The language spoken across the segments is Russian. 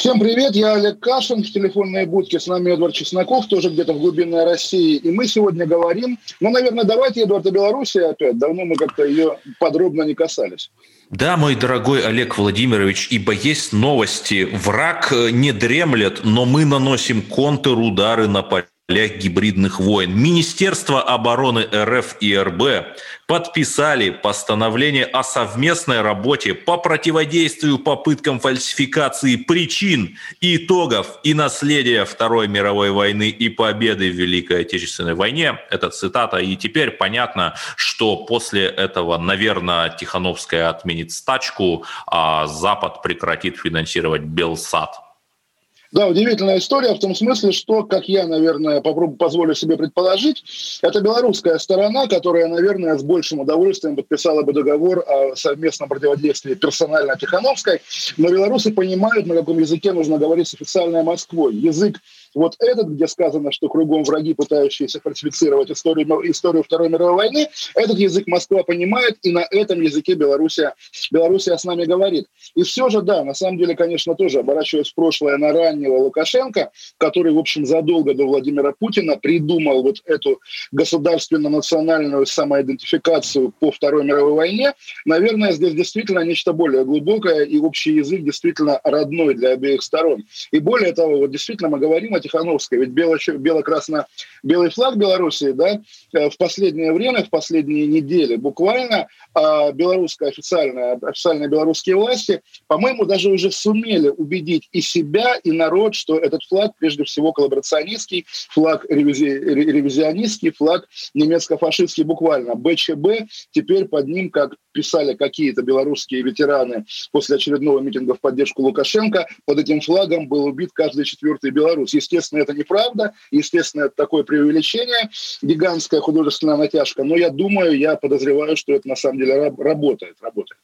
Всем привет, я Олег Кашин, в телефонной будке с нами Эдвард Чесноков, тоже где-то в глубинной России. И мы сегодня говорим, ну, наверное, давайте, Эдвард, о Беларуси опять. Давно мы как-то ее подробно не касались. Да, мой дорогой Олег Владимирович, ибо есть новости. Враг не дремлет, но мы наносим контрудары на полях гибридных войн. Министерство обороны РФ и РБ подписали постановление о совместной работе по противодействию попыткам фальсификации причин, итогов и наследия Второй мировой войны и победы в Великой Отечественной войне. Это цитата. И теперь понятно, что после этого, наверное, Тихановская отменит стачку, а Запад прекратит финансировать Белсад. Да, удивительная история в том смысле, что, как я, наверное, попробую, позволю себе предположить, это белорусская сторона, которая, наверное, с большим удовольствием подписала бы договор о совместном противодействии персонально Тихановской, но белорусы понимают, на каком языке нужно говорить с официальной Москвой. Язык вот этот, где сказано, что кругом враги, пытающиеся фальсифицировать историю, историю Второй мировой войны, этот язык Москва понимает, и на этом языке Белоруссия, Белоруссия с нами говорит. И все же, да, на самом деле, конечно, тоже оборачиваясь в прошлое на раннего Лукашенко, который, в общем, задолго до Владимира Путина придумал вот эту государственно-национальную самоидентификацию по Второй мировой войне, наверное, здесь действительно нечто более глубокое, и общий язык действительно родной для обеих сторон. И более того, вот действительно мы говорим о Тихановской. Ведь бело-красно белый флаг Белоруссии, да, э, в последнее время, в последние недели буквально а, белорусская официальная, официальные белорусские власти, по-моему, даже уже сумели убедить и себя, и народ, что этот флаг прежде всего коллаборационистский, флаг ревизи, ревизионистский, флаг немецко-фашистский буквально. БЧБ теперь под ним, как писали какие-то белорусские ветераны после очередного митинга в поддержку Лукашенко, под этим флагом был убит каждый четвертый белорус. Естественно, это неправда, естественно, это такое преувеличение, гигантская художественная натяжка, но я думаю, я подозреваю, что это на самом деле работает, работает.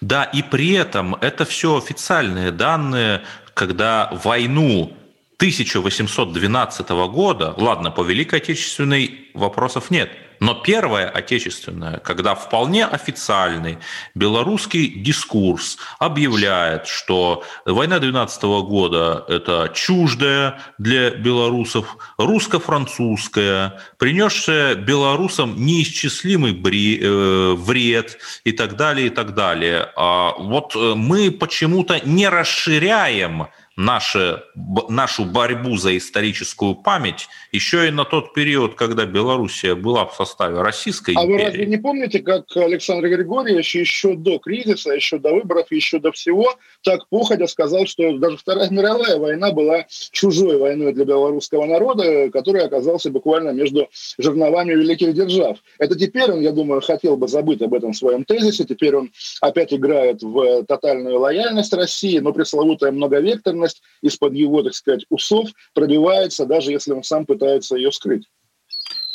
Да, и при этом это все официальные данные, когда войну 1812 года, ладно, по Великой Отечественной вопросов нет, но Первая Отечественная, когда вполне официальный белорусский дискурс объявляет, что война 12 года – это чуждая для белорусов, русско-французская, принесшая белорусам неисчислимый э, вред и так далее, и так далее. А вот э, мы почему-то не расширяем наши, нашу борьбу за историческую память еще и на тот период, когда Белоруссия была в составе Российской а империи. А вы разве не помните, как Александр Григорьевич еще до кризиса, еще до выборов, еще до всего, так походя сказал, что даже Вторая мировая война была чужой войной для белорусского народа, который оказался буквально между жерновами великих держав. Это теперь он, я думаю, хотел бы забыть об этом своем тезисе, теперь он опять играет в тотальную лояльность России, но пресловутая многовекторность ответственность из-под его, так сказать, усов пробивается, даже если он сам пытается ее скрыть.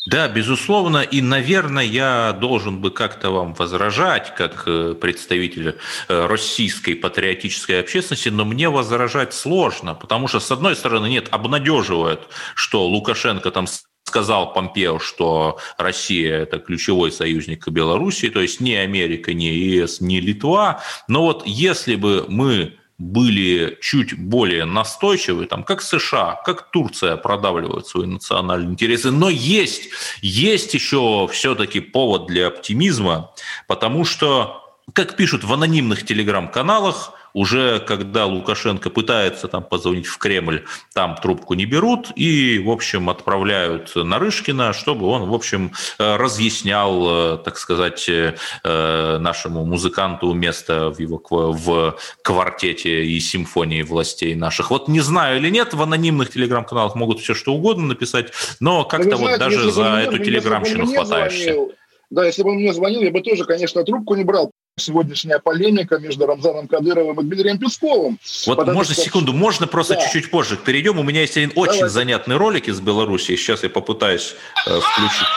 Да, безусловно, и, наверное, я должен бы как-то вам возражать, как э, представитель э, российской патриотической общественности, но мне возражать сложно, потому что, с одной стороны, нет, обнадеживает, что Лукашенко там сказал Помпео, что Россия – это ключевой союзник Белоруссии, то есть ни Америка, ни ЕС, ни Литва. Но вот если бы мы были чуть более настойчивы, там, как США, как Турция продавливают свои национальные интересы. Но есть, есть еще все-таки повод для оптимизма, потому что, как пишут в анонимных телеграм-каналах, уже когда Лукашенко пытается там позвонить в Кремль, там трубку не берут и, в общем, отправляют Нарышкина, чтобы он, в общем, э, разъяснял, э, так сказать, э, нашему музыканту место в его в квартете и симфонии властей наших. Вот не знаю или нет, в анонимных телеграм-каналах могут все что угодно написать, но как-то вот знаете, даже за эту телеграмщину хватаешься. Звонил, да, если бы он мне звонил, я бы тоже, конечно, трубку не брал сегодняшняя полемика между Рамзаном Кадыровым и Дмитрием Песковым. Вот Потому можно, что... секунду, можно просто да. чуть-чуть позже перейдем. У меня есть один Давайте. очень занятный ролик из Беларуси. Сейчас я попытаюсь э, включить.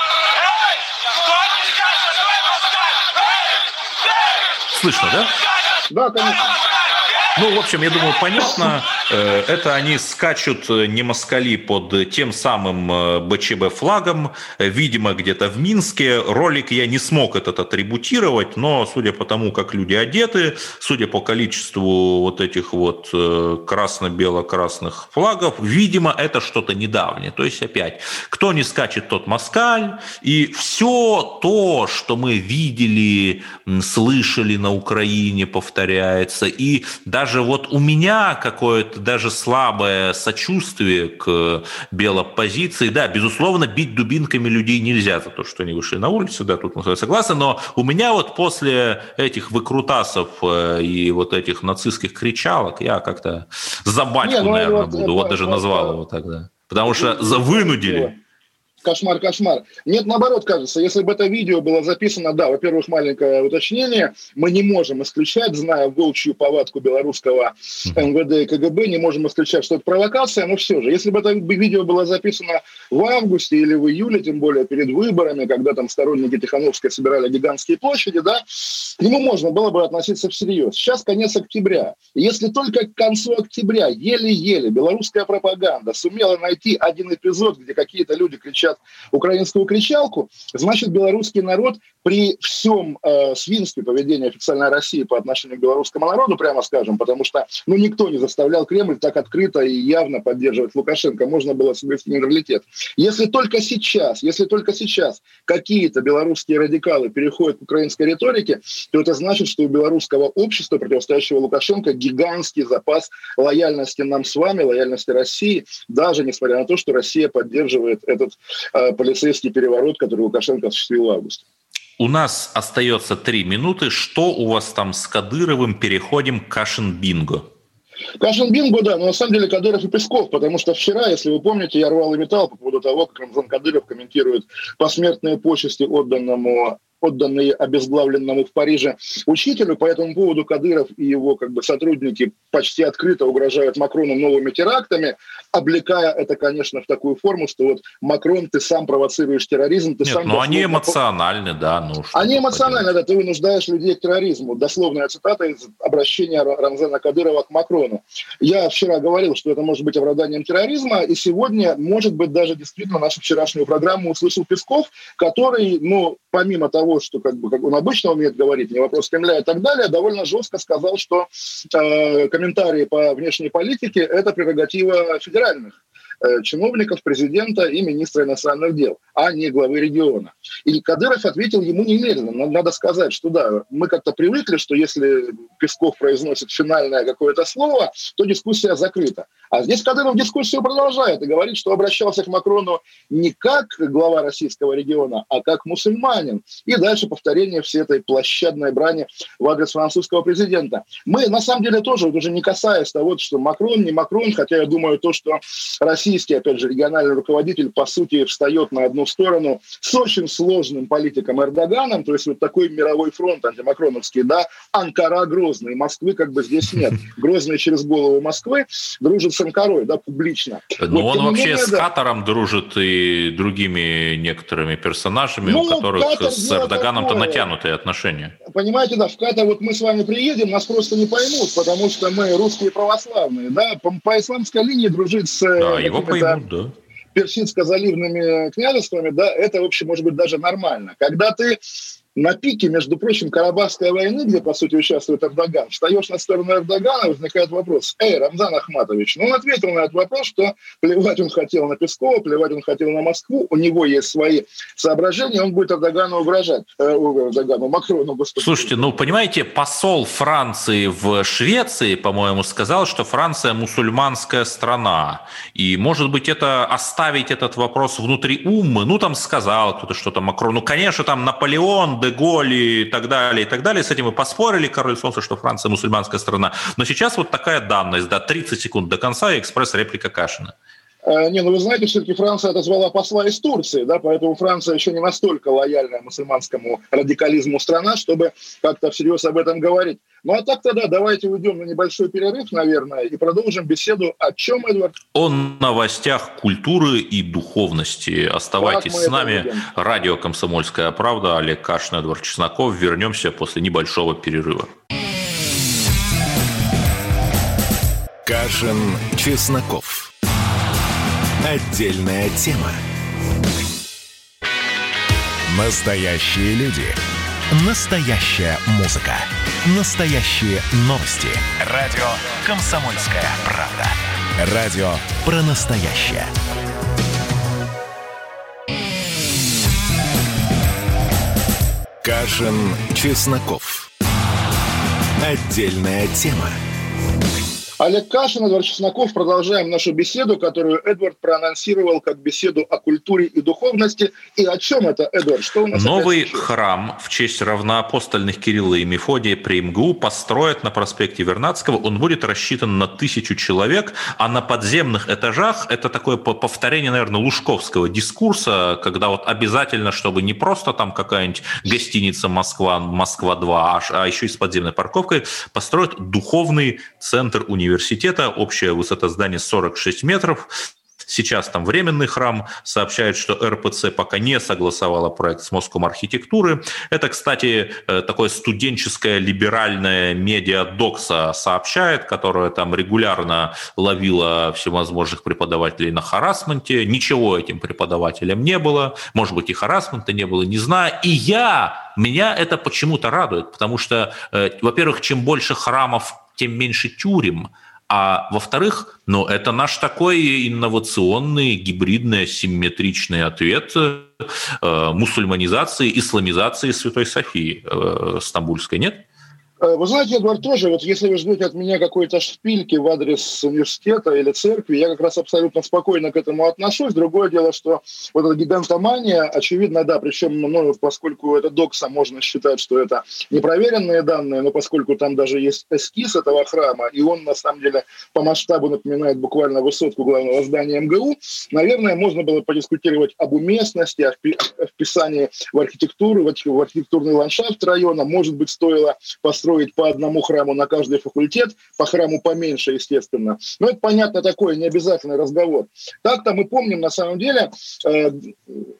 Слышно, да? Да, конечно. Ну, в общем, я думаю, понятно. Э, это они скачут э, не москали под тем самым э, БЧБ флагом, видимо, где-то в Минске. Ролик я не смог этот атрибутировать, но судя по тому, как люди одеты, судя по количеству вот этих вот красно-бело-красных флагов, видимо, это что-то недавнее. То есть, опять, кто не скачет, тот москаль. И все то, что мы видели, слышали на Украине, повторяется. И даже даже вот у меня какое-то даже слабое сочувствие к белопозиции. Да, безусловно, бить дубинками людей нельзя за то, что они вышли на улицу, да, тут мы согласны, но у меня вот после этих выкрутасов э, и вот этих нацистских кричалок я как-то за батьку, Не, ну, наверное, вот, буду, это, вот даже это, назвал его тогда. Потому что вынудили. Кошмар, кошмар. Нет, наоборот, кажется, если бы это видео было записано, да, во-первых, маленькое уточнение, мы не можем исключать, зная волчью повадку белорусского МВД и КГБ, не можем исключать, что это провокация, но все же, если бы это видео было записано в августе или в июле, тем более перед выборами, когда там сторонники Тихановской собирали гигантские площади, да, к нему можно было бы относиться всерьез. Сейчас конец октября. Если только к концу октября еле-еле белорусская пропаганда сумела найти один эпизод, где какие-то люди кричат кричат украинскую кричалку, значит, белорусский народ при всем э, свинстве поведения официальной России по отношению к белорусскому народу, прямо скажем, потому что ну, никто не заставлял Кремль так открыто и явно поддерживать Лукашенко, можно было соблюсти нейтралитет. Если только сейчас, если только сейчас какие-то белорусские радикалы переходят к украинской риторике, то это значит, что у белорусского общества, противостоящего Лукашенко, гигантский запас лояльности нам с вами, лояльности России, даже несмотря на то, что Россия поддерживает этот э, полицейский переворот, который Лукашенко осуществил в августе. У нас остается три минуты. Что у вас там с Кадыровым? Переходим к Кашин-Бинго. Кашин-Бинго, да, но на самом деле Кадыров и Песков, потому что вчера, если вы помните, я рвал и металл по поводу того, как Рамзан Кадыров комментирует посмертные почести отданному отданные обезглавленному в Париже учителю. По этому поводу Кадыров и его как бы, сотрудники почти открыто угрожают Макрону новыми терактами, облекая это, конечно, в такую форму, что вот Макрон, ты сам провоцируешь терроризм, ты Нет, сам... Ну, они эмоциональны, да. Ну, они эмоциональны, да, ты вынуждаешь людей к терроризму. Дословная цитата из обращения Рамзана Кадырова к Макрону. Я вчера говорил, что это может быть оправданием терроризма, и сегодня, может быть, даже действительно нашу вчерашнюю программу услышал Песков, который, ну, помимо того, что как бы как он обычно умеет говорить, не вопрос Кремля и так далее, довольно жестко сказал, что э, комментарии по внешней политике – это прерогатива федеральных Э, чиновников, президента и министра иностранных дел, а не главы региона. И Кадыров ответил ему немедленно. Надо сказать, что да, мы как-то привыкли, что если Песков произносит финальное какое-то слово, то дискуссия закрыта. А здесь Кадыров дискуссию продолжает и говорит, что обращался к Макрону не как глава российского региона, а как мусульманин. И дальше повторение всей этой площадной брани в адрес французского президента. Мы, на самом деле, тоже, вот уже не касаясь того, что Макрон, не Макрон, хотя я думаю, то, что российский, опять же, региональный руководитель, по сути, встает на одну сторону с очень сложным политиком Эрдоганом, то есть вот такой мировой фронт антимакроновский, да, Анкара Грозный, Москвы как бы здесь нет. Грозный через голову Москвы дружит с Анкарой, да, публично. Но вот, он вообще менее, с да. Катаром дружит и другими некоторыми персонажами, ну, у которых Катар с Эрдоганом-то натянутые отношения. Понимаете, да, в Катар вот мы с вами приедем, нас просто не поймут, потому что мы русские православные, да, по, по исламской линии дружить с да, его поймут, да. персидско-заливными княжествами, да, это, в общем, может быть даже нормально. Когда ты на пике, между прочим, Карабахской войны, где, по сути, участвует Эрдоган, встаешь на сторону Эрдогана, возникает вопрос, эй, Рамзан Ахматович, ну, он ответил на этот вопрос, что плевать он хотел на Пескова, плевать он хотел на Москву, у него есть свои соображения, он будет Эрдогану угрожать, э, Эрдогану, Макрону, господи. Слушайте, ну, понимаете, посол Франции в Швеции, по-моему, сказал, что Франция мусульманская страна, и, может быть, это оставить этот вопрос внутри умы, ну, там сказал кто-то что-то Макрону, конечно, там Наполеон, Деголь и так далее, и так далее. С этим мы поспорили, король солнца, что Франция мусульманская страна. Но сейчас вот такая данность, да, 30 секунд до конца и экспресс-реплика Кашина. Э, не, ну вы знаете, все-таки Франция отозвала посла из Турции, да, поэтому Франция еще не настолько лояльная мусульманскому радикализму страна, чтобы как-то всерьез об этом говорить. Ну а так тогда давайте уйдем на небольшой перерыв, наверное, и продолжим беседу о чем, Эдвард? О новостях культуры и духовности. Оставайтесь с нами. Радио «Комсомольская правда». Олег Кашин, Эдвард Чесноков. Вернемся после небольшого перерыва. Кашин, Чесноков. Отдельная тема. Настоящие люди. Настоящая музыка. Настоящие новости. Радио «Комсомольская правда». Радио про настоящее. Кашин, Чесноков. Отдельная тема. Олег Кашин, Эдвард Чесноков. Продолжаем нашу беседу, которую Эдвард проанонсировал как беседу о культуре и духовности. И о чем это, Эдвард? Что у нас Новый храм в честь равноапостольных Кирилла и Мефодия при МГУ построят на проспекте Вернадского. Он будет рассчитан на тысячу человек, а на подземных этажах это такое повторение, наверное, лужковского дискурса, когда вот обязательно, чтобы не просто там какая-нибудь гостиница Москва, Москва-2, а, а еще и с подземной парковкой, построят духовный центр университета университета. Общая высота здания 46 метров. Сейчас там временный храм. Сообщают, что РПЦ пока не согласовала проект с Моском архитектуры. Это, кстати, э, такое студенческое либеральное медиа Докса сообщает, которое там регулярно ловило всевозможных преподавателей на харасменте. Ничего этим преподавателям не было. Может быть, и харасмента не было, не знаю. И я, меня это почему-то радует, потому что, э, во-первых, чем больше храмов тем меньше тюрем. А во-вторых, ну, это наш такой инновационный, гибридный, асимметричный ответ э, мусульманизации, исламизации Святой Софии э, Стамбульской, нет? Э, вы знаете, Эдвард, тоже, вот если вы ждете от меня какой-то шпильки в адрес университета или церкви, я как раз абсолютно спокойно к этому отношусь. Другое дело, что вот эта гигантомания, очевидно, да, причем, ну, поскольку это докса, можно считать, что это непроверенные данные, но поскольку там даже есть эскиз этого храма, и он, на самом деле, по масштабу напоминает буквально высотку главного здания МГУ, наверное, можно было подискутировать об уместности, о вписании в архитектуру, в архитектурный ландшафт района. Может быть, стоило построить строить по одному храму на каждый факультет, по храму поменьше, естественно. Но это, понятно, такой необязательный разговор. Так-то мы помним, на самом деле, э,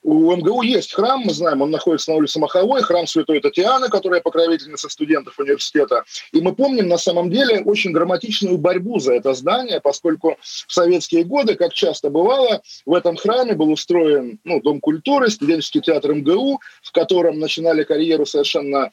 у МГУ есть храм, мы знаем, он находится на улице Маховой, храм Святой Татьяны, которая покровительница студентов университета. И мы помним, на самом деле, очень драматичную борьбу за это здание, поскольку в советские годы, как часто бывало, в этом храме был устроен ну, Дом культуры, студенческий театр МГУ, в котором начинали карьеру совершенно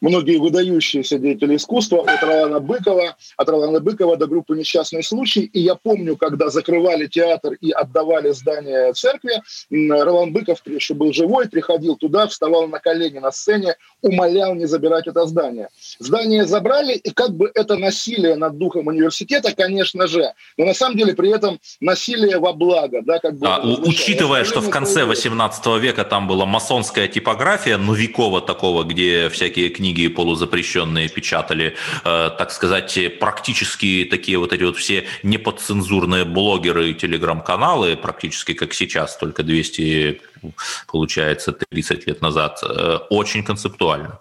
многие выдающиеся деятели искусства, от Ролана Быкова, от Ролана Быкова до группы «Несчастный случай». И я помню, когда закрывали театр и отдавали здание церкви, Ролан Быков еще был живой, приходил туда, вставал на колени на сцене, умолял не забирать это здание. Здание забрали, и как бы это насилие над духом университета, конечно же, но на самом деле при этом насилие во благо. Да, как бы а, учитывая, что в конце 18 века там была масонская типография, векова такого, где всякие книги книги полузапрещенные печатали, э, так сказать, практически такие вот эти вот все неподцензурные блогеры и телеграм-каналы, практически как сейчас, только 200, получается, 30 лет назад, э, очень концептуально.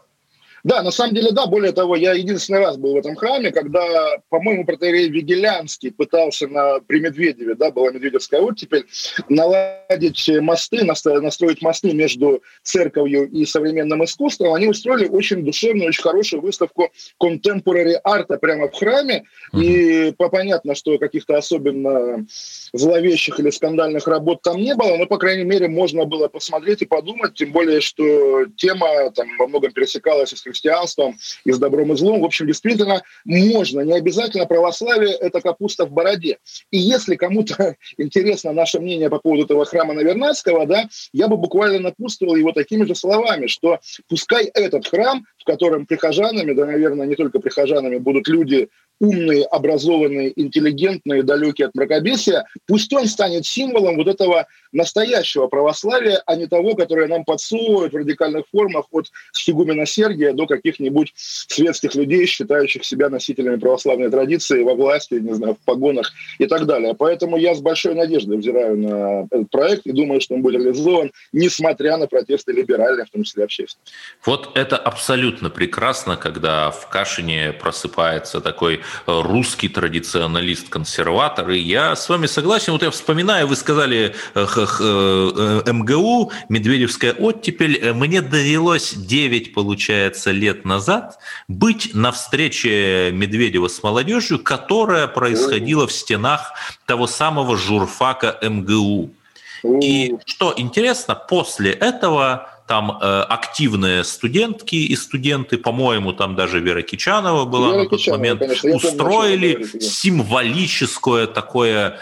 Да, на самом деле, да. Более того, я единственный раз был в этом храме, когда, по-моему, протеерей Вигелянский пытался на, при Медведеве, да, была Медведевская оттепель, наладить мосты, настроить мосты между церковью и современным искусством. Они устроили очень душевную, очень хорошую выставку contemporary арта прямо в храме. Mm-hmm. И понятно, что каких-то особенно зловещих или скандальных работ там не было, но, по крайней мере, можно было посмотреть и подумать, тем более, что тема там во многом пересекалась с христианством, и с добром и злом. В общем, действительно, можно, не обязательно православие – это капуста в бороде. И если кому-то интересно наше мнение по поводу этого храма Навернадского, да, я бы буквально напутствовал его такими же словами, что пускай этот храм, в котором прихожанами, да, наверное, не только прихожанами, будут люди умные, образованные, интеллигентные, далекие от мракобесия, пусть он станет символом вот этого настоящего православия, а не того, которое нам подсовывают в радикальных формах от Сигумена Сергия до каких-нибудь светских людей, считающих себя носителями православной традиции во власти, не знаю, в погонах и так далее. Поэтому я с большой надеждой взираю на этот проект и думаю, что он будет реализован, несмотря на протесты либеральных, в том числе общественности. Вот это абсолютно прекрасно, когда в Кашине просыпается такой э, русский традиционалист-консерватор. И я с вами согласен. Вот я вспоминаю, вы сказали э, э, МГУ, Медведевская оттепель. Мне довелось 9, получается, лет назад быть на встрече Медведева с молодежью, которая происходила в стенах того самого журфака МГУ. И что интересно, после этого там э, активные студентки и студенты, по-моему, там даже Вера Кичанова была Вера на тот Кичанова, момент, конечно, устроили помню, символическое такое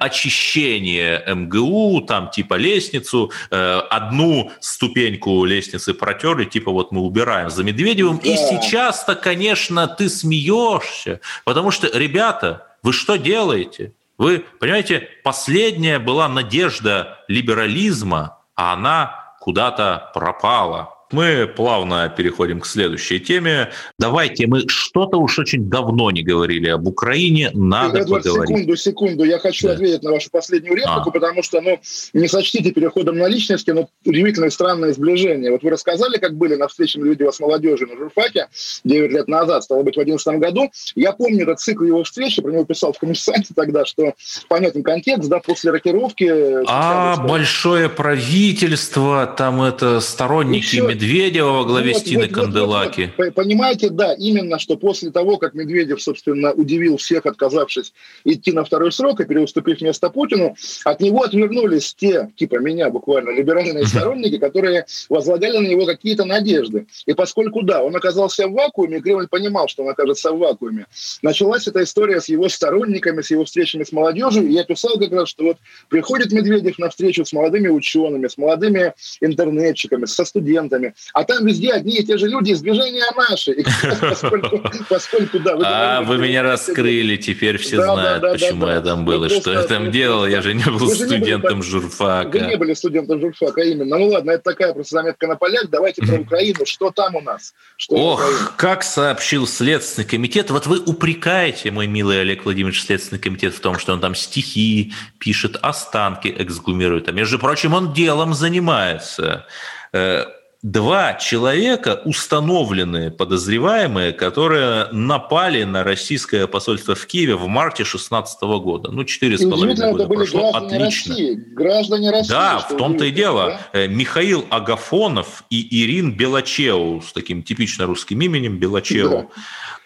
очищение МГУ, там типа лестницу, э, одну ступеньку лестницы протерли, типа вот мы убираем за Медведевым. Да. И сейчас-то, конечно, ты смеешься, потому что, ребята, вы что делаете? Вы понимаете, последняя была надежда либерализма, а она куда-то пропала. Мы плавно переходим к следующей теме. Давайте, мы что-то уж очень давно не говорили об Украине, надо Эдвард, поговорить. Секунду, секунду, я хочу да. ответить на вашу последнюю реплику, а. потому что, ну, не сочтите переходом на личности, но удивительное странное сближение. Вот вы рассказали, как были на встрече Медведева с молодежью на журфаке 9 лет назад, стало быть, в 2011 году. Я помню этот цикл его встречи, про него писал в коммерсанте тогда, что понятен контекст, да, после рокировки... А, большое правительство, там это сторонники Медведева Медведева во главе вот, Стины вот, Канделаки. Вот, вот, понимаете, да, именно что после того, как Медведев, собственно, удивил всех, отказавшись идти на второй срок и переуступив место Путину, от него отвернулись те, типа меня буквально, либеральные сторонники, которые возлагали на него какие-то надежды. И поскольку, да, он оказался в вакууме, Кремль понимал, что он окажется в вакууме, началась эта история с его сторонниками, с его встречами с молодежью, и я писал как раз, что вот приходит Медведев на встречу с молодыми учеными, с молодыми интернетчиками, со студентами, а там везде одни и те же люди из движения наши. И поскольку, поскольку, да, вы, а, вы меня раскрыли, теперь все да, знают, да, да, почему да, я там был, и что я там делал. Я же не был студентом были, журфака. Вы не были студентом журфака, именно. Ну ладно, это такая просто заметка на полях. Давайте про Украину. Что там у нас? Что Ох, как сообщил Следственный комитет. Вот вы упрекаете, мой милый Олег Владимирович, Следственный комитет в том, что он там стихи пишет, останки эксгумирует. А между прочим, он делом занимается э, два человека, установленные подозреваемые, которые напали на российское посольство в Киеве в марте 2016 года. Ну, четыре с половиной года прошло. Отлично. России, граждане России. Да, в том-то и дело. Да? Э, Михаил Агафонов и Ирин Белачеу с таким типично русским именем Белачеу.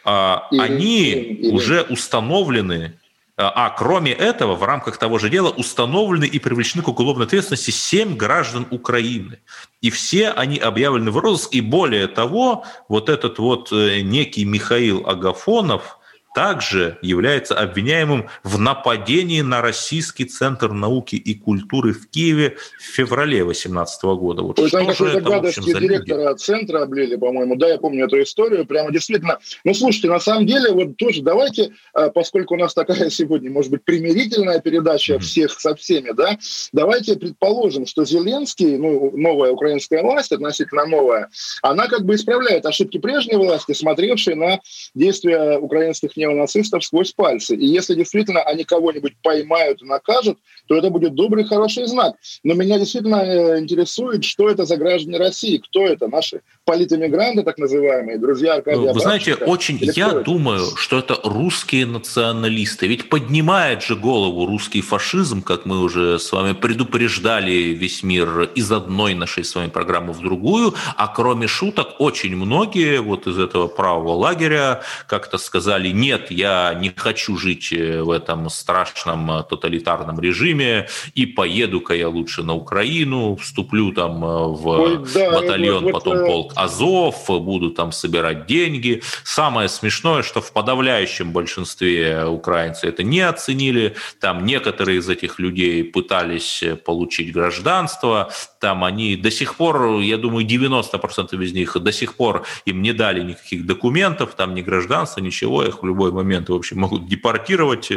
Да. Ирин, Они Ирин, Ирин. уже установлены а кроме этого, в рамках того же дела установлены и привлечены к уголовной ответственности семь граждан Украины. И все они объявлены в розыск. И более того, вот этот вот э, некий Михаил Агафонов – также является обвиняемым в нападении на Российский центр науки и культуры в Киеве в феврале 2018 года. Вот Ой, там какой-то гадости директора центра облили, по-моему. Да, я помню эту историю. Прямо действительно. Ну, слушайте, на самом деле, вот тоже давайте, а, поскольку у нас такая сегодня, может быть, примирительная передача mm-hmm. всех со всеми, да, давайте предположим, что Зеленский, ну, новая украинская власть, относительно новая, она как бы исправляет ошибки прежней власти, смотревшей на действия украинских не неонацистов сквозь пальцы. И если действительно они кого-нибудь поймают и накажут, то это будет добрый, хороший знак. Но меня действительно э, интересует, что это за граждане России, кто это, наши политэмигранты, так называемые, друзья Аркадия Вы знаете, очень, я думаю, что это русские националисты. Ведь поднимает же голову русский фашизм, как мы уже с вами предупреждали весь мир из одной нашей с вами программы в другую, а кроме шуток, очень многие вот из этого правого лагеря как-то сказали, нет, я не хочу жить э, в этом страшном э, тоталитарном режиме, и поеду-ка я лучше на Украину, вступлю там э, в Ой, да, батальон, вот, потом вот, полк Азов, буду там собирать деньги. Самое смешное, что в подавляющем большинстве украинцы это не оценили. Там некоторые из этих людей пытались получить гражданство. Там они до сих пор, я думаю, 90% из них до сих пор им не дали никаких документов, там ни гражданства, ничего. Их в любой момент, в общем, могут депортировать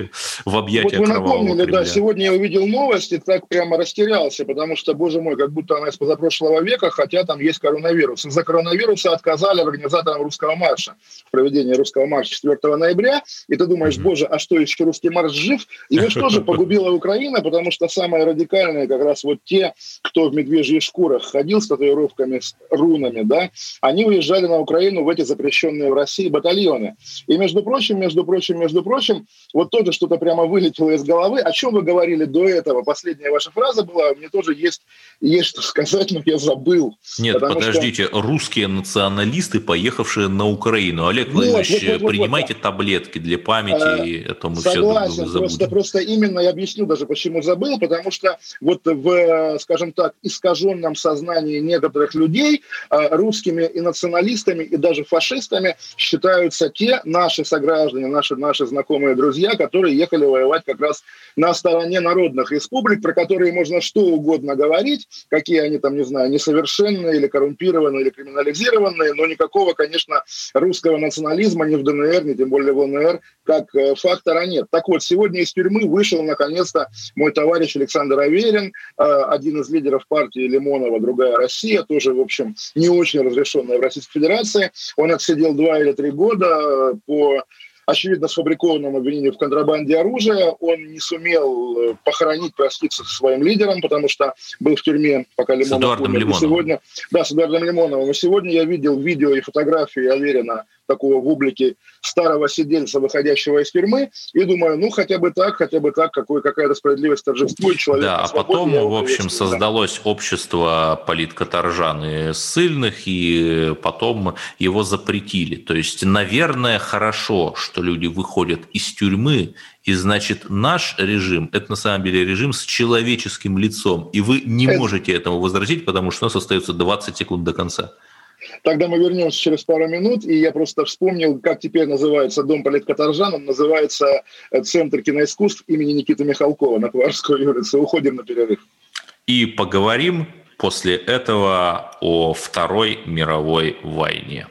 в объятия вот вы напомнили, да, сегодня я увидел новость и так прямо растерялся, потому что, боже мой, как будто она из позапрошлого века, хотя там есть коронавирус. За коронавируса отказали организаторам русского марша в проведении русского марша 4 ноября. И ты думаешь, боже, а что еще русский марш жив? Его что же погубила Украина, потому что самые радикальные как раз вот те, кто в медвежьих шкурах ходил с татуировками, с рунами, да, они уезжали на Украину в эти запрещенные в России батальоны. И между прочим, между прочим, между прочим, вот тоже что-то прямо вылетело из головы. О чем вы говорили до этого? Последняя ваша фраза была, мне тоже есть, есть что сказать, но я забыл. Нет, подождите, что... русские националисты, поехавшие на Украину. Олег вот, Владимирович, вот, вот, вот, принимайте вот, таблетки для памяти, а, это мы согласен, все забудем. Просто, просто именно я объясню даже, почему забыл, потому что вот в, скажем так, искаженном сознании некоторых людей а, русскими и националистами, и даже фашистами считаются те наши сограждане, наши, наши знакомые друзья, которые ехали воевать как раз на стороне народных республик, про которые можно что угодно говорить, какие они там, не знаю, несовершенные или коррумпированные, или криминализированные, но никакого, конечно, русского национализма ни в ДНР, ни тем более в ЛНР, как э, фактора нет. Так вот, сегодня из тюрьмы вышел, наконец-то, мой товарищ Александр Аверин, э, один из лидеров партии Лимонова «Другая Россия», тоже, в общем, не очень разрешенная в Российской Федерации. Он отсидел два или три года э, по очевидно сфабрикованном обвинению в контрабанде оружия. Он не сумел э, похоронить, проститься со своим лидером, потому что был в тюрьме, пока Лимонов умер. Лимоновым. сегодня, да, с Эдуардом Лимоновым. И сегодня я видел видео и фотографии Аверина такого в облике старого сидельца, выходящего из тюрьмы, и думаю, ну, хотя бы так, хотя бы так, какой, какая-то справедливость торжествует человек. Да, а потом, в общем, создалось да. общество политкоторжан и ссыльных, и потом его запретили. То есть, наверное, хорошо, что люди выходят из тюрьмы, и значит, наш режим – это на самом деле режим с человеческим лицом, и вы не это... можете этому возразить, потому что у нас остается 20 секунд до конца. Тогда мы вернемся через пару минут, и я просто вспомнил, как теперь называется дом политкоторжан. Он называется э, Центр киноискусств имени Никиты Михалкова на Поварской улице. Уходим на перерыв. И поговорим после этого о Второй мировой войне.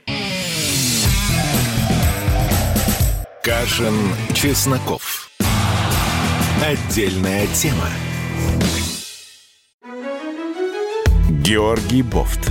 Кашин, Чесноков. Отдельная тема. Георгий Бофт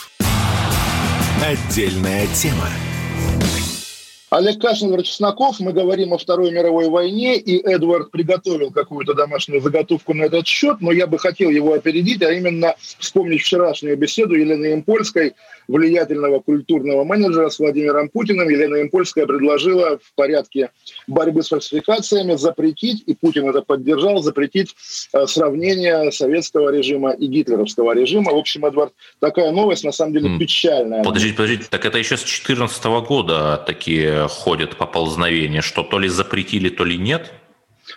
Отдельная тема. Олег Кашин, Чесноков. Мы говорим о Второй мировой войне, и Эдвард приготовил какую-то домашнюю заготовку на этот счет, но я бы хотел его опередить, а именно вспомнить вчерашнюю беседу Елены Импольской, влиятельного культурного менеджера с Владимиром Путиным. Елена Импольская предложила в порядке борьбы с фальсификациями запретить, и Путин это поддержал, запретить э, сравнение советского режима и гитлеровского режима. В общем, Эдвард, такая новость на самом деле печальная. Подождите, подождите, так это еще с 2014 года такие ходят поползновения, что то ли запретили, то ли нет?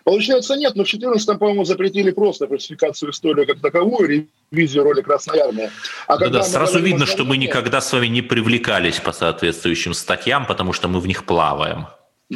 Получается, нет, но в 2014 по-моему, запретили просто фальсификацию истории как таковую, ревизию роли Красной Армии. А да, да, сразу видно, что мы никогда с вами не привлекались по соответствующим статьям, потому что мы в них плаваем.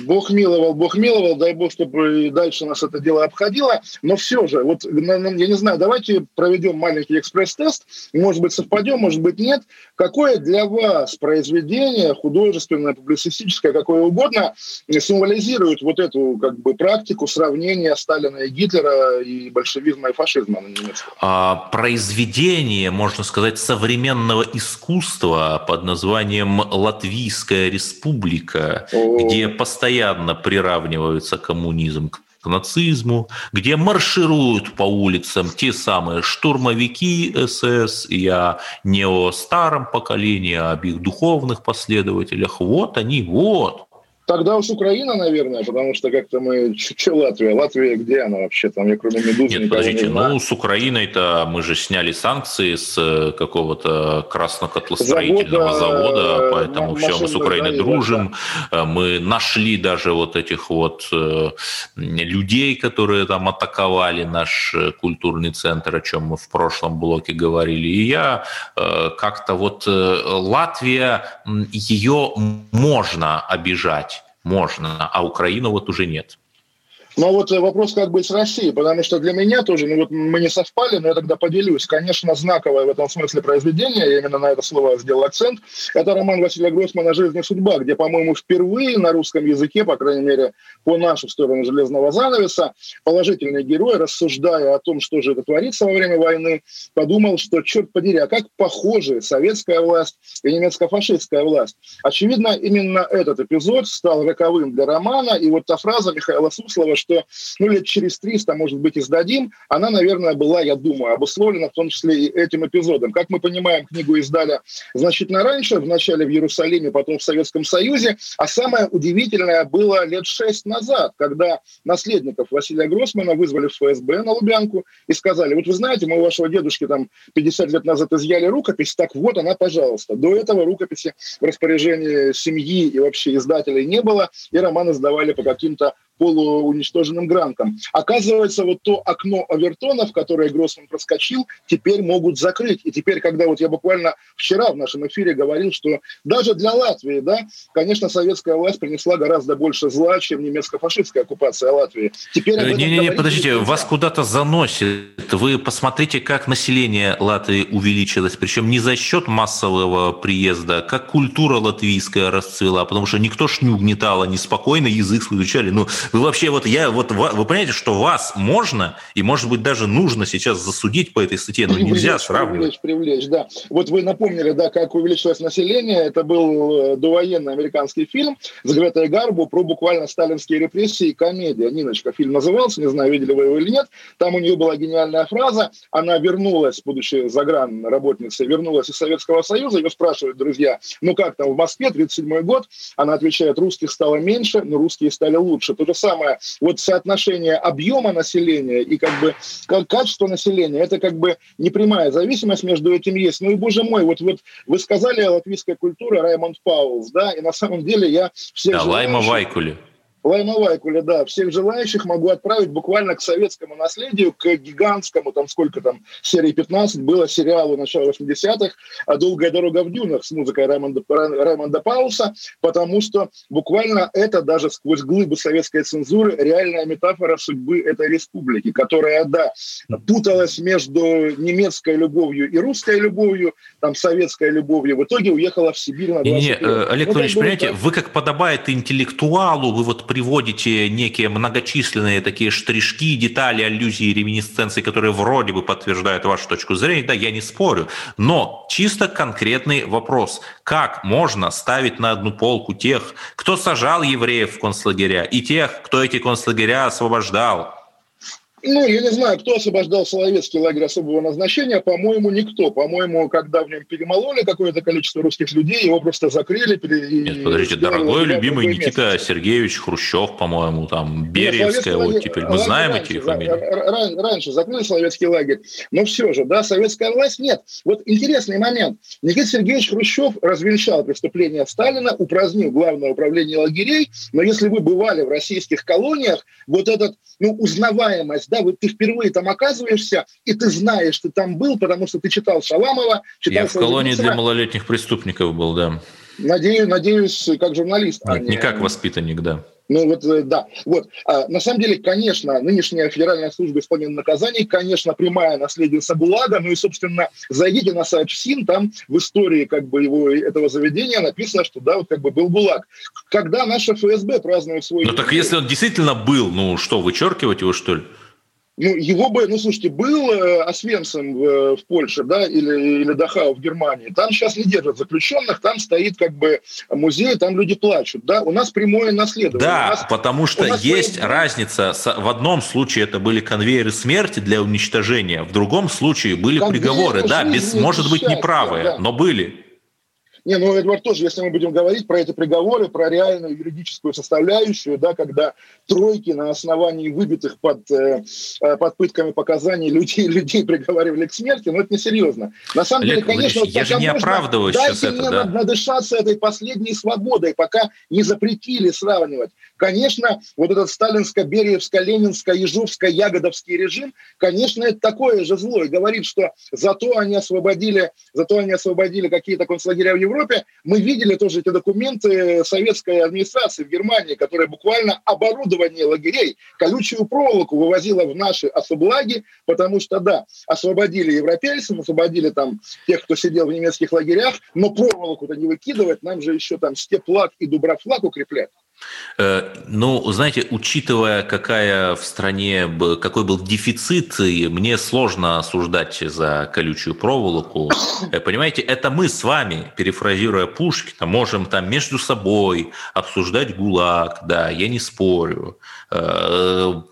Бог миловал, Бог миловал, дай Бог, чтобы и дальше нас это дело обходило. Но все же, вот я не знаю, давайте проведем маленький экспресс-тест. Может быть, совпадем, может быть, нет. Какое для вас произведение, художественное, публицистическое, какое угодно, символизирует вот эту как бы практику сравнения Сталина и Гитлера и большевизма и фашизма на немецком? А, произведение, можно сказать, современного искусства под названием «Латвийская республика», О. где постоянно постоянно приравниваются коммунизм к нацизму, где маршируют по улицам те самые штурмовики СС, не о старом поколении, а об их духовных последователях. Вот они, вот. Тогда уж Украина, наверное, потому что как-то мы... Че Латвия? Латвия где она вообще? Там я кроме Медузы Нет, подождите, не ну с Украиной-то мы же сняли санкции с э, какого-то краснокотлостроительного завода, завода поэтому все, мы с Украиной да, дружим. Да. Э, мы нашли даже вот этих вот э, людей, которые там атаковали наш культурный центр, о чем мы в прошлом блоке говорили. И я как-то вот Латвия, ее можно обижать можно, а Украину вот уже нет. Но вот э, вопрос, как быть с Россией, потому что для меня тоже, ну вот мы не совпали, но я тогда поделюсь. Конечно, знаковое в этом смысле произведение, я именно на это слово сделал акцент, это роман Василия Гроссмана «Жизнь и судьба», где, по-моему, впервые на русском языке, по крайней мере, по нашу сторону железного занавеса, положительный герой, рассуждая о том, что же это творится во время войны, подумал, что, черт подери, а как похожи советская власть и немецко-фашистская власть. Очевидно, именно этот эпизод стал роковым для романа, и вот та фраза Михаила Суслова, что ну, лет через 300, может быть, издадим, она, наверное, была, я думаю, обусловлена в том числе и этим эпизодом. Как мы понимаем, книгу издали значительно раньше, вначале в Иерусалиме, потом в Советском Союзе, а самое удивительное было лет шесть назад, когда наследников Василия Гроссмана вызвали в ФСБ на Лубянку и сказали, вот вы знаете, мы у вашего дедушки там 50 лет назад изъяли рукопись, так вот она, пожалуйста. До этого рукописи в распоряжении семьи и вообще издателей не было, и романы сдавали по каким-то полууничтоженным гранком. Оказывается, вот то окно Авертона, в которое Гроссман проскочил, теперь могут закрыть. И теперь, когда вот я буквально вчера в нашем эфире говорил, что даже для Латвии, да, конечно, советская власть принесла гораздо больше зла, чем немецко-фашистская оккупация Латвии. Теперь Не-не-не, подождите, нельзя. вас куда-то заносит. Вы посмотрите, как население Латвии увеличилось, причем не за счет массового приезда, как культура латвийская расцвела, потому что никто ж не угнетал, они спокойно язык изучали. Ну, вы вообще вот я вот вы понимаете, что вас можно и может быть даже нужно сейчас засудить по этой статье, но привлечь, нельзя сравнивать. Привлечь, привлечь, да. Вот вы напомнили, да, как увеличилось население. Это был э, довоенный американский фильм с Гретой Гарбу про буквально сталинские репрессии, комедия. Ниночка фильм назывался, не знаю, видели вы его или нет. Там у нее была гениальная фраза. Она вернулась, будучи загран работницей, вернулась из Советского Союза. Ее спрашивают друзья, ну как там в Москве, 37 год? Она отвечает, русских стало меньше, но русские стали лучше. То же самое, вот соотношение объема населения и как бы качество населения, это как бы непрямая зависимость между этим есть. Ну и, боже мой, вот, вот вы сказали латвийская культура Раймонд Паулс, да, и на самом деле я всех Да, желающих... Лайма Вайкули. Лаймовайкуля, да, всех желающих могу отправить буквально к советскому наследию, к гигантскому, там сколько там, серии 15 было сериалу начала 80-х «Долгая дорога в дюнах» с музыкой Раймонда, Раймонда Пауса, потому что буквально это даже сквозь глыбы советской цензуры реальная метафора судьбы этой республики, которая, да, путалась между немецкой любовью и русской любовью, там, советской любовью, в итоге уехала в Сибирь на 20 не, не. Э, Олег ну, понимаете, вы как подобает интеллектуалу, вы вот приводите некие многочисленные такие штришки, детали, аллюзии, реминисценции, которые вроде бы подтверждают вашу точку зрения, да, я не спорю, но чисто конкретный вопрос. Как можно ставить на одну полку тех, кто сажал евреев в концлагеря, и тех, кто эти концлагеря освобождал? Ну, я не знаю, кто освобождал Соловецкий лагерь особого назначения. По-моему, никто. По-моему, когда в нем перемололи какое-то количество русских людей, его просто закрыли. Пере... Нет, подождите, дорогой любимый Никита место. Сергеевич Хрущев, по-моему, там, Бериевская, вот лагерь, теперь. Мы раньше, знаем раньше, эти фамилии. Раньше закрыли Соловецкий лагерь. Но все же, да, советская власть нет. Вот интересный момент. Никита Сергеевич Хрущев развенчал преступления Сталина, упразднил главное управление лагерей. Но если вы бывали в российских колониях, вот этот, ну, узнаваемость да, вот ты впервые там оказываешься, и ты знаешь, ты там был, потому что ты читал Шаламова, читал... Я в колонии для малолетних преступников был, да. Надеюсь, надеюсь, как журналист. Нет, а не как воспитанник, да. Ну вот, э, да. Вот. А, на самом деле, конечно, нынешняя Федеральная служба исполнения наказаний, конечно, прямая наследница БУЛАГа. Ну и, собственно, зайдите на сайт ФСИН, там в истории как бы его, этого заведения написано, что да, вот как бы был БУЛАГ. Когда наша ФСБ празднует свой... Ну так если он действительно был, ну что, вычеркивать его, что ли? Ну, его бы, ну, слушайте, был э, Освенцим в, э, в Польше, да, или, или Дахау в Германии, там сейчас не держат заключенных, там стоит как бы музей, там люди плачут, да, у нас прямое наследование. Да, нас, потому что есть прямое... разница, в одном случае это были конвейеры смерти для уничтожения, в другом случае были Конвейеры приговоры, да, без, может быть, неправые, да. но были. Не, ну, Эдвард, тоже, если мы будем говорить про эти приговоры, про реальную юридическую составляющую, да, когда тройки на основании выбитых под, э, э под пытками показаний людей, людей приговаривали к смерти, ну, это несерьезно. На самом Олег деле, конечно... вот, я же не оправдываю сейчас это, мне да? надышаться этой последней свободой, пока не запретили сравнивать. Конечно, вот этот сталинско-бериевско-ленинско-ежовско-ягодовский режим, конечно, это такое же зло. И говорит, что зато они освободили, зато они освободили какие-то концлагеря в Европе, Европе, мы видели тоже эти документы советской администрации в Германии, которая буквально оборудование лагерей, колючую проволоку вывозила в наши особлаги, потому что, да, освободили европейцев, освободили там тех, кто сидел в немецких лагерях, но проволоку-то не выкидывать, нам же еще там степлак и дубрафлаг укреплять. Э, ну, знаете, учитывая, какая в стране, какой был дефицит, мне сложно осуждать за колючую проволоку. Э, понимаете, это мы с вами, перефразируя Пушкина, можем там между собой обсуждать ГУЛАГ, да, я не спорю. Э,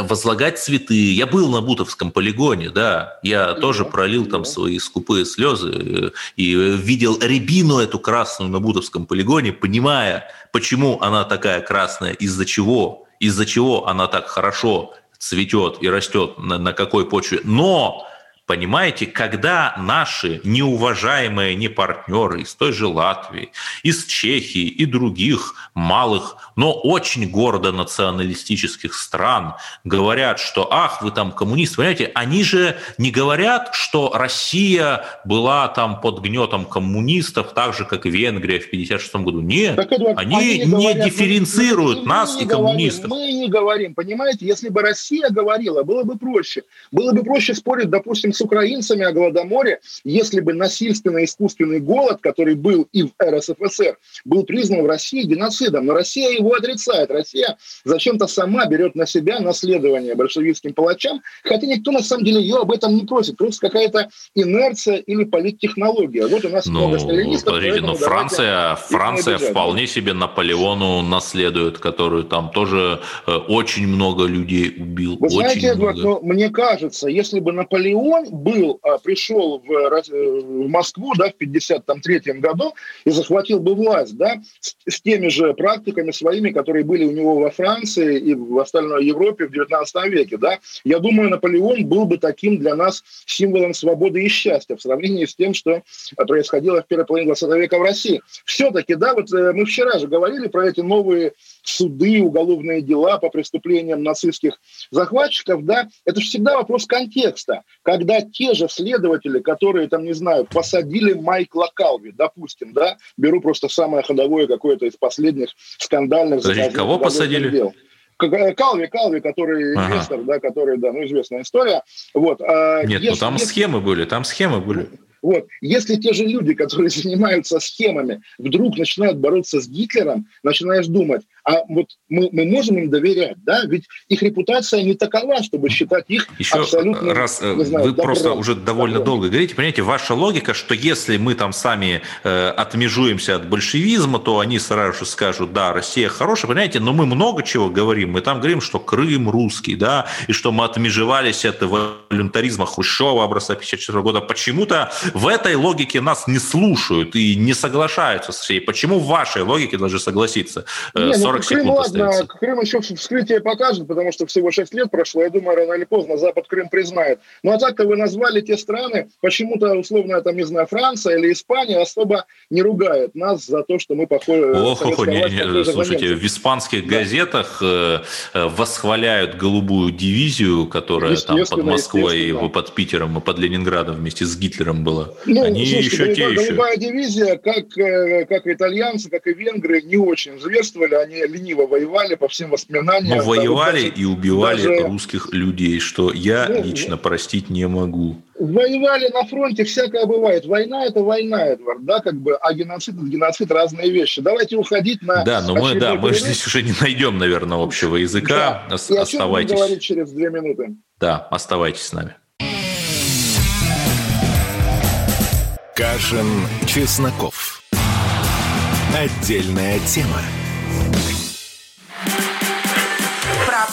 возлагать цветы. Я был на Бутовском полигоне, да, я тоже пролил там свои скупые слезы и видел рябину эту красную на Бутовском полигоне, понимая, почему она такая красная, из-за чего, из-за чего она так хорошо цветет и растет, на, на какой почве. Но Понимаете, когда наши неуважаемые не партнеры из той же Латвии, из Чехии и других малых, но очень гордо националистических стран говорят, что ах, вы там коммунисты, понимаете, они же не говорят, что Россия была там под гнетом коммунистов, так же, как Венгрия в 56 году. Нет, так, Эдуард, они, они не, не дифференцируют мы, нас мы и коммунистов. Говорим, мы не говорим, понимаете, если бы Россия говорила, было бы проще. Было бы проще спорить, допустим, с украинцами о Голодоморе, если бы насильственно-искусственный голод, который был и в РСФСР, был признан в России геноцидом. Но Россия его отрицает. Россия зачем-то сама берет на себя наследование большевистским палачам, хотя никто на самом деле ее об этом не просит. Просто какая-то инерция или политтехнология. Вот у нас ну, много сталинистов. Подождите, но Франция, Франция вполне себе Наполеону наследует, который там тоже э, очень много людей убил. Вы знаете, Эдвард, но мне кажется, если бы Наполеон был, а, пришел в, э, в Москву да, в 1953 году и захватил бы власть да, с, с теми же практиками своими, которые были у него во Франции и в остальной Европе в 19 веке. Да, я думаю, Наполеон был бы таким для нас символом свободы и счастья в сравнении с тем, что происходило в первой половине 20 века в России. Все-таки, да, вот э, мы вчера же говорили про эти новые суды, уголовные дела по преступлениям нацистских захватчиков, да, это же всегда вопрос контекста. Когда те же следователи, которые, там, не знаю, посадили Майкла Калви, допустим, да, беру просто самое ходовое какое-то из последних скандальных... Подождите, кого посадили? Дел. Э, Калви, Калви, который ага. инвестор, да, который, да, ну, известная история. Вот. А Нет, ну, если, ну там если... схемы были, там схемы были. Вот. Если те же люди, которые занимаются схемами, вдруг начинают бороться с Гитлером, начинаешь думать, а вот мы, мы можем им доверять, да? Ведь их репутация не такова, чтобы считать их Еще абсолютно... раз не знаю, вы добром, просто уже довольно добром. долго говорите, понимаете, ваша логика, что если мы там сами э, отмежуемся от большевизма, то они сразу же скажут, да, Россия хорошая, понимаете, но мы много чего говорим. Мы там говорим, что Крым русский, да, и что мы отмежевались от волюнтаризма Хрущева образца 54 года. Почему-то в этой логике нас не слушают и не соглашаются с всей. Почему в вашей логике должны согласиться? Э, не, ну, 40 Крым, секунд ладно, остается. Крым еще вскрытие покажет, потому что всего 6 лет прошло. Я думаю, рано или поздно Запад Крым признает. Ну а так-то вы назвали те страны, почему-то условно, там, не знаю, Франция или Испания особо не ругают нас за то, что мы похожи... Ох, ох, не, не, слушайте, в испанских да. газетах э, э, восхваляют голубую дивизию, которая там под Москвой, и под Питером и под Ленинградом вместе с Гитлером была. Ну, Они слушайте, еще голубая, те еще. Голубая дивизия, как, э, как итальянцы, как и венгры, не очень зверствовали. Они лениво воевали по всем воспоминаниям. Но воевали даже, и убивали даже... русских людей, что я ну, лично простить не могу. Воевали на фронте, всякое бывает. Война – это война, Эдвард, да, как бы, а геноцид – это геноцид, разные вещи. Давайте уходить на... Да, но мы, да, мы здесь уже не найдем, наверное, общего языка. Да. И оставайтесь. о чем говорить через две минуты. Да, оставайтесь с нами. Кашин, Чесноков. Отдельная тема.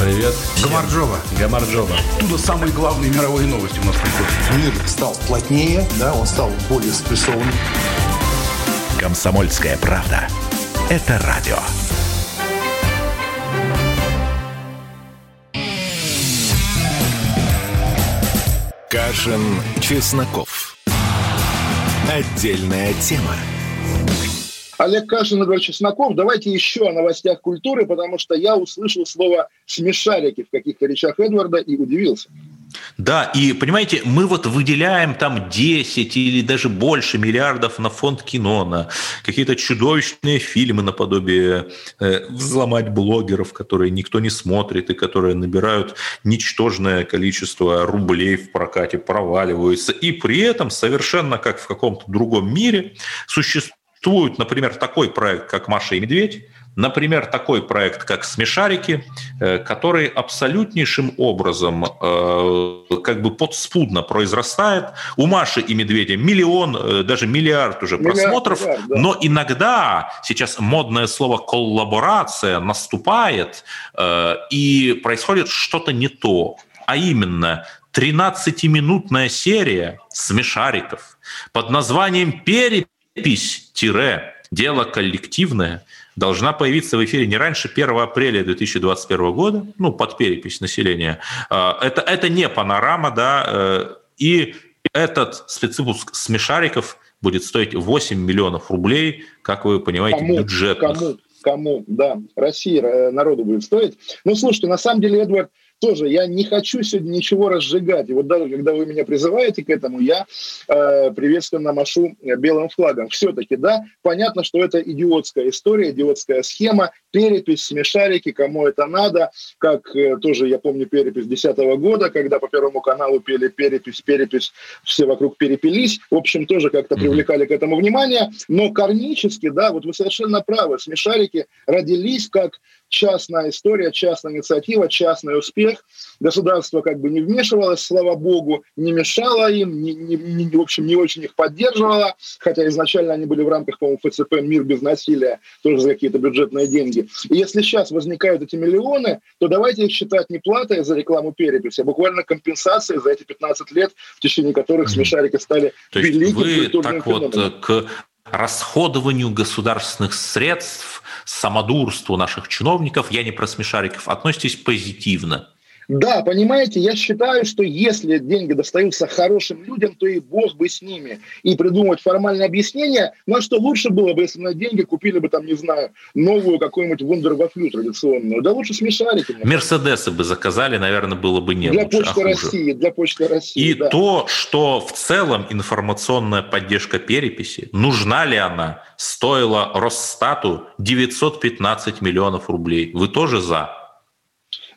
Привет. Гамарджова. Гамарджова. Оттуда самые главные мировые новости у нас приходят. Мир стал плотнее, да, он стал более спрессованным. Комсомольская правда. Это радио. Кашин, Чесноков. Отдельная тема. Олег Кашин, Игорь Чесноков. Давайте еще о новостях культуры, потому что я услышал слово «смешарики» в каких-то речах Эдварда и удивился. Да, и понимаете, мы вот выделяем там 10 или даже больше миллиардов на фонд кино, на какие-то чудовищные фильмы наподобие э, «Взломать блогеров», которые никто не смотрит и которые набирают ничтожное количество рублей в прокате, проваливаются. И при этом совершенно как в каком-то другом мире существует, например, такой проект, как «Маша и медведь», Например, такой проект, как «Смешарики», э, который абсолютнейшим образом э, как бы подспудно произрастает. У Маши и Медведя миллион, э, даже миллиард уже миллиард, просмотров, миллиард, да. но иногда сейчас модное слово «коллаборация» наступает, и происходит что-то не то. А именно, 13-минутная серия «Смешариков» под названием «Перепись-дело коллективное» должна появиться в эфире не раньше 1 апреля 2021 года, ну, под перепись населения. А, это, это не панорама, да, э, и этот спецвыпуск смешариков будет стоить 8 миллионов рублей, как вы понимаете, кому, бюджетных. Кому, кому, да, России, э, народу будет стоить. Ну, слушайте, на самом деле, Эдвард, тоже я не хочу сегодня ничего разжигать. И вот даже когда вы меня призываете к этому, я э, приветственно машу белым флагом. Все-таки, да, понятно, что это идиотская история, идиотская схема, перепись, смешарики, кому это надо, как э, тоже, я помню, перепись 2010 года, когда по Первому каналу пели перепись, перепись, все вокруг перепились, в общем, тоже как-то привлекали к этому внимание, но кармически, да, вот вы совершенно правы, смешарики родились как частная история, частная инициатива, частный успех. Государство как бы не вмешивалось, слава богу, не мешало им, не, не, не, в общем, не очень их поддерживало, хотя изначально они были в рамках, по-моему, ФЦП «Мир без насилия», тоже за какие-то бюджетные деньги. И если сейчас возникают эти миллионы, то давайте их считать не платой за рекламу переписи, а буквально компенсацией за эти 15 лет, в течение которых смешарики стали то великим вы так феноменом. вот к расходованию государственных средств, самодурству наших чиновников, я не про смешариков, относитесь позитивно. Да, понимаете, я считаю, что если деньги достаются хорошим людям, то и бог бы с ними. И придумывать формальное объяснение, ну что лучше было бы, если на деньги купили бы там, не знаю, новую какую-нибудь вундервафлю традиционную. Да лучше смешарики. Мерседесы бы заказали, наверное, было бы не для лучше, Почты а России, для Почты России. И да. то, что в целом информационная поддержка переписи, нужна ли она, стоила Росстату 915 миллионов рублей. Вы тоже за?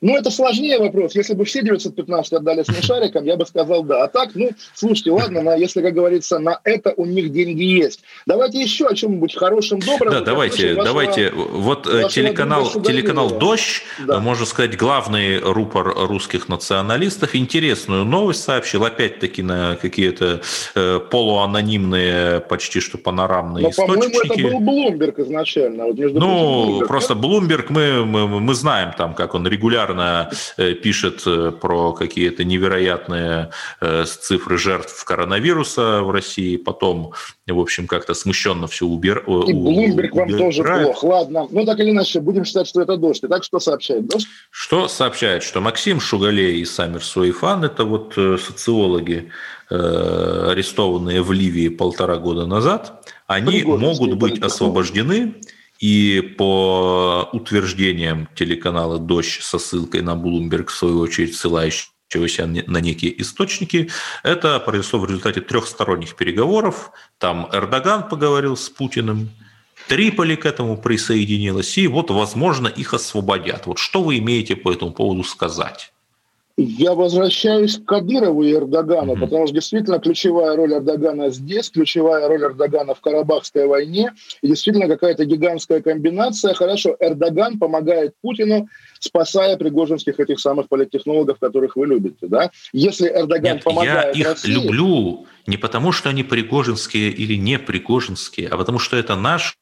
Ну, это сложнее вопрос. Если бы все 915 отдали смешарикам, я бы сказал да. А так, ну, слушайте, ладно, на, если, как говорится, на это у них деньги есть. Давайте еще о чем-нибудь хорошем, добром. Да, давайте, вашего, давайте. Вот э, телеканал, телеканал «Дождь», да. можно сказать, главный рупор русских националистов, интересную новость сообщил, опять-таки на какие-то э, полуанонимные, почти что панорамные Но, источники. по-моему, это был Блумберг изначально. Вот между ну, Блумберг, просто Блумберг, мы, мы, мы знаем там, как он регулярно регулярно э, пишет э, про какие-то невероятные э, цифры жертв коронавируса в России, потом, в общем, как-то смущенно все убирает. И Блумберг вам тоже плохо. Ладно, ну так или иначе, будем считать, что это дождь. Итак, что сообщает дождь? Что сообщает? Что Максим Шугалей и Самир Суифан, это вот социологи, арестованные в Ливии полтора года назад, они могут быть освобождены и по утверждениям телеканала «Дождь» со ссылкой на Bloomberg, в свою очередь ссылающегося на некие источники, это произошло в результате трехсторонних переговоров. Там Эрдоган поговорил с Путиным, Триполи к этому присоединилась, и вот, возможно, их освободят. Вот что вы имеете по этому поводу сказать? Я возвращаюсь к Кадырову и Эрдогану, mm-hmm. потому что действительно ключевая роль Эрдогана здесь, ключевая роль Эрдогана в Карабахской войне, и действительно какая-то гигантская комбинация. Хорошо, Эрдоган помогает Путину, спасая пригожинских этих самых политтехнологов, которых вы любите, да? Если Эрдоган Нет, помогает я их России... люблю не потому, что они пригожинские или не пригожинские, а потому что это наш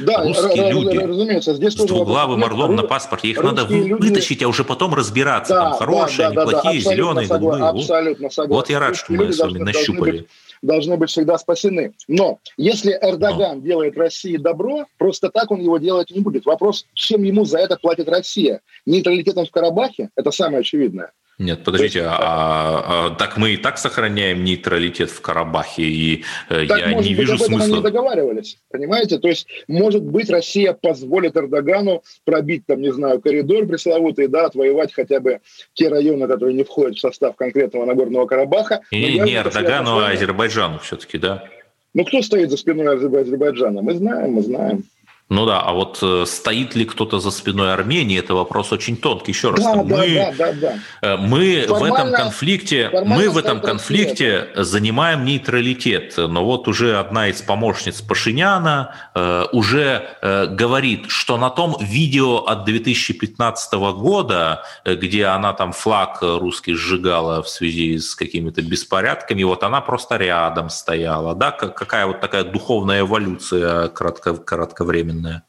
да, русские люди разумеется, здесь с двуглавым орлом на паспорте. Их надо люди... вытащить, а уже потом разбираться, да, там хорошие, да, да, они да, зеленые, согла... голубые. Абсолютно согласен. Вот я рад, что мы с вами нащупали. Должны быть, должны быть всегда спасены. Но если Эрдоган Но. делает России добро, просто так он его делать не будет. Вопрос, чем ему за это платит Россия? Нейтралитетом в Карабахе? Это самое очевидное. Нет, подождите, есть, а, а, так мы и так сохраняем нейтралитет в Карабахе, и э, так, я может не быть, вижу об этом смысла. Они договаривались, понимаете? То есть, может быть, Россия позволит Эрдогану пробить, там, не знаю, коридор пресловутый, да, отвоевать хотя бы те районы, которые не входят в состав конкретного Нагорного Карабаха. И не Эрдогану, а Азербайджану все-таки, да? Ну, кто стоит за спиной Азербайджана? Мы знаем, мы знаем. Ну да, а вот э, стоит ли кто-то за спиной Армении, это вопрос очень тонкий. Еще раз, да, мы, да, да, да, да. мы в этом конфликте, мы в этом конфликте занимаем нейтралитет. Но вот уже одна из помощниц Пашиняна э, уже э, говорит, что на том видео от 2015 года, э, где она там флаг русский сжигала в связи с какими-то беспорядками, вот она просто рядом стояла. Да, какая вот такая духовная эволюция кратко, кратковременная современная.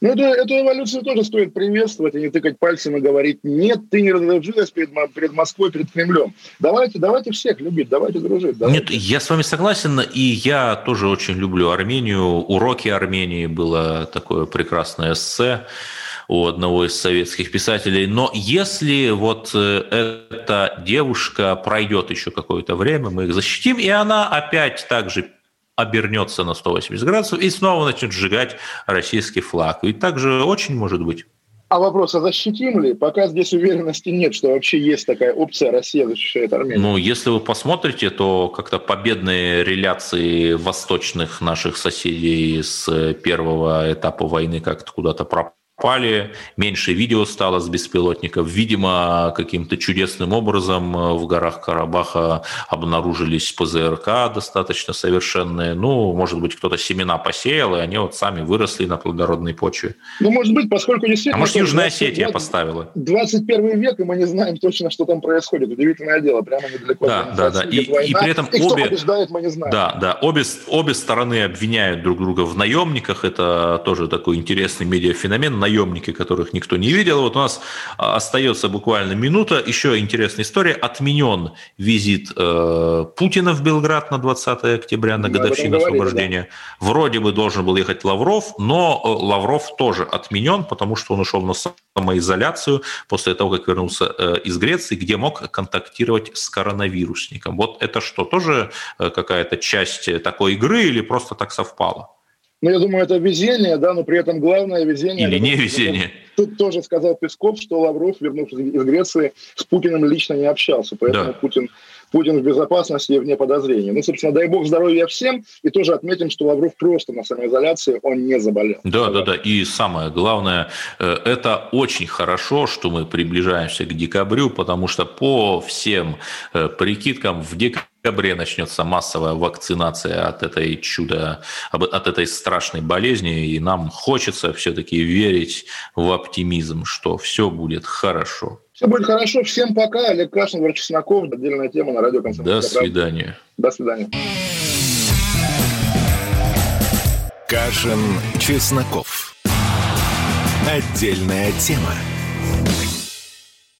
Ну, эту, эту эволюцию тоже стоит приветствовать, а не тыкать пальцем и говорить, нет, ты не разоржилась перед, перед Москвой, перед Кремлем. Давайте, давайте всех любить, давайте дружить. Давайте. Нет, я с вами согласен, и я тоже очень люблю Армению. Уроки Армении было такое прекрасное эссе у одного из советских писателей. Но если вот э, эта девушка пройдет еще какое-то время, мы их защитим, и она опять также обернется на 180 градусов и снова начнет сжигать российский флаг. Ведь так же очень может быть. А вопрос, а защитим ли? Пока здесь уверенности нет, что вообще есть такая опция, Россия защищает Армению. Ну, если вы посмотрите, то как-то победные реляции восточных наших соседей с первого этапа войны как-то куда-то пропали упали, меньше видео стало с беспилотников. Видимо, каким-то чудесным образом э, в горах Карабаха обнаружились ПЗРК достаточно совершенные. Ну, может быть, кто-то семена посеял, и они вот сами выросли на плодородной почве. Ну, может быть, поскольку действительно... А может, Южная 20, Осетия 20, поставила? 21 век, и мы не знаем точно, что там происходит. Удивительное дело, прямо недалеко. Да, да, да. И, война, и при этом и обе... побеждает, мы не знаем. Да, да. Обе, обе стороны обвиняют друг друга в наемниках. Это тоже такой интересный медиафеномен наемники, которых никто не видел. Вот у нас а, остается буквально минута. Еще интересная история. Отменен визит э, Путина в Белград на 20 октября, на годовщину освобождения. Да. Вроде бы должен был ехать Лавров, но э, Лавров тоже отменен, потому что он ушел на самоизоляцию после того, как вернулся э, из Греции, где мог контактировать с коронавирусником. Вот это что, тоже э, какая-то часть такой игры или просто так совпало? Ну, я думаю, это везение, да, но при этом главное везение... Или не везение. Тут тоже сказал Песков, что Лавров, вернувшись из Греции, с Путиным лично не общался, поэтому да. Путин Путин в безопасности и вне подозрений. Ну, собственно, дай бог здоровья всем. И тоже отметим, что Лавров просто на самоизоляции, он не заболел. Да, да, да. И самое главное, э, это очень хорошо, что мы приближаемся к декабрю, потому что по всем э, прикидкам в декабре декабре начнется массовая вакцинация от этой чуда, от этой страшной болезни, и нам хочется все-таки верить в оптимизм, что все будет хорошо. Все будет хорошо. Всем пока. Олег Кашин, Вар Чесноков. Отдельная тема на радио До свидания. До свидания. Кашин, Чесноков. Отдельная тема.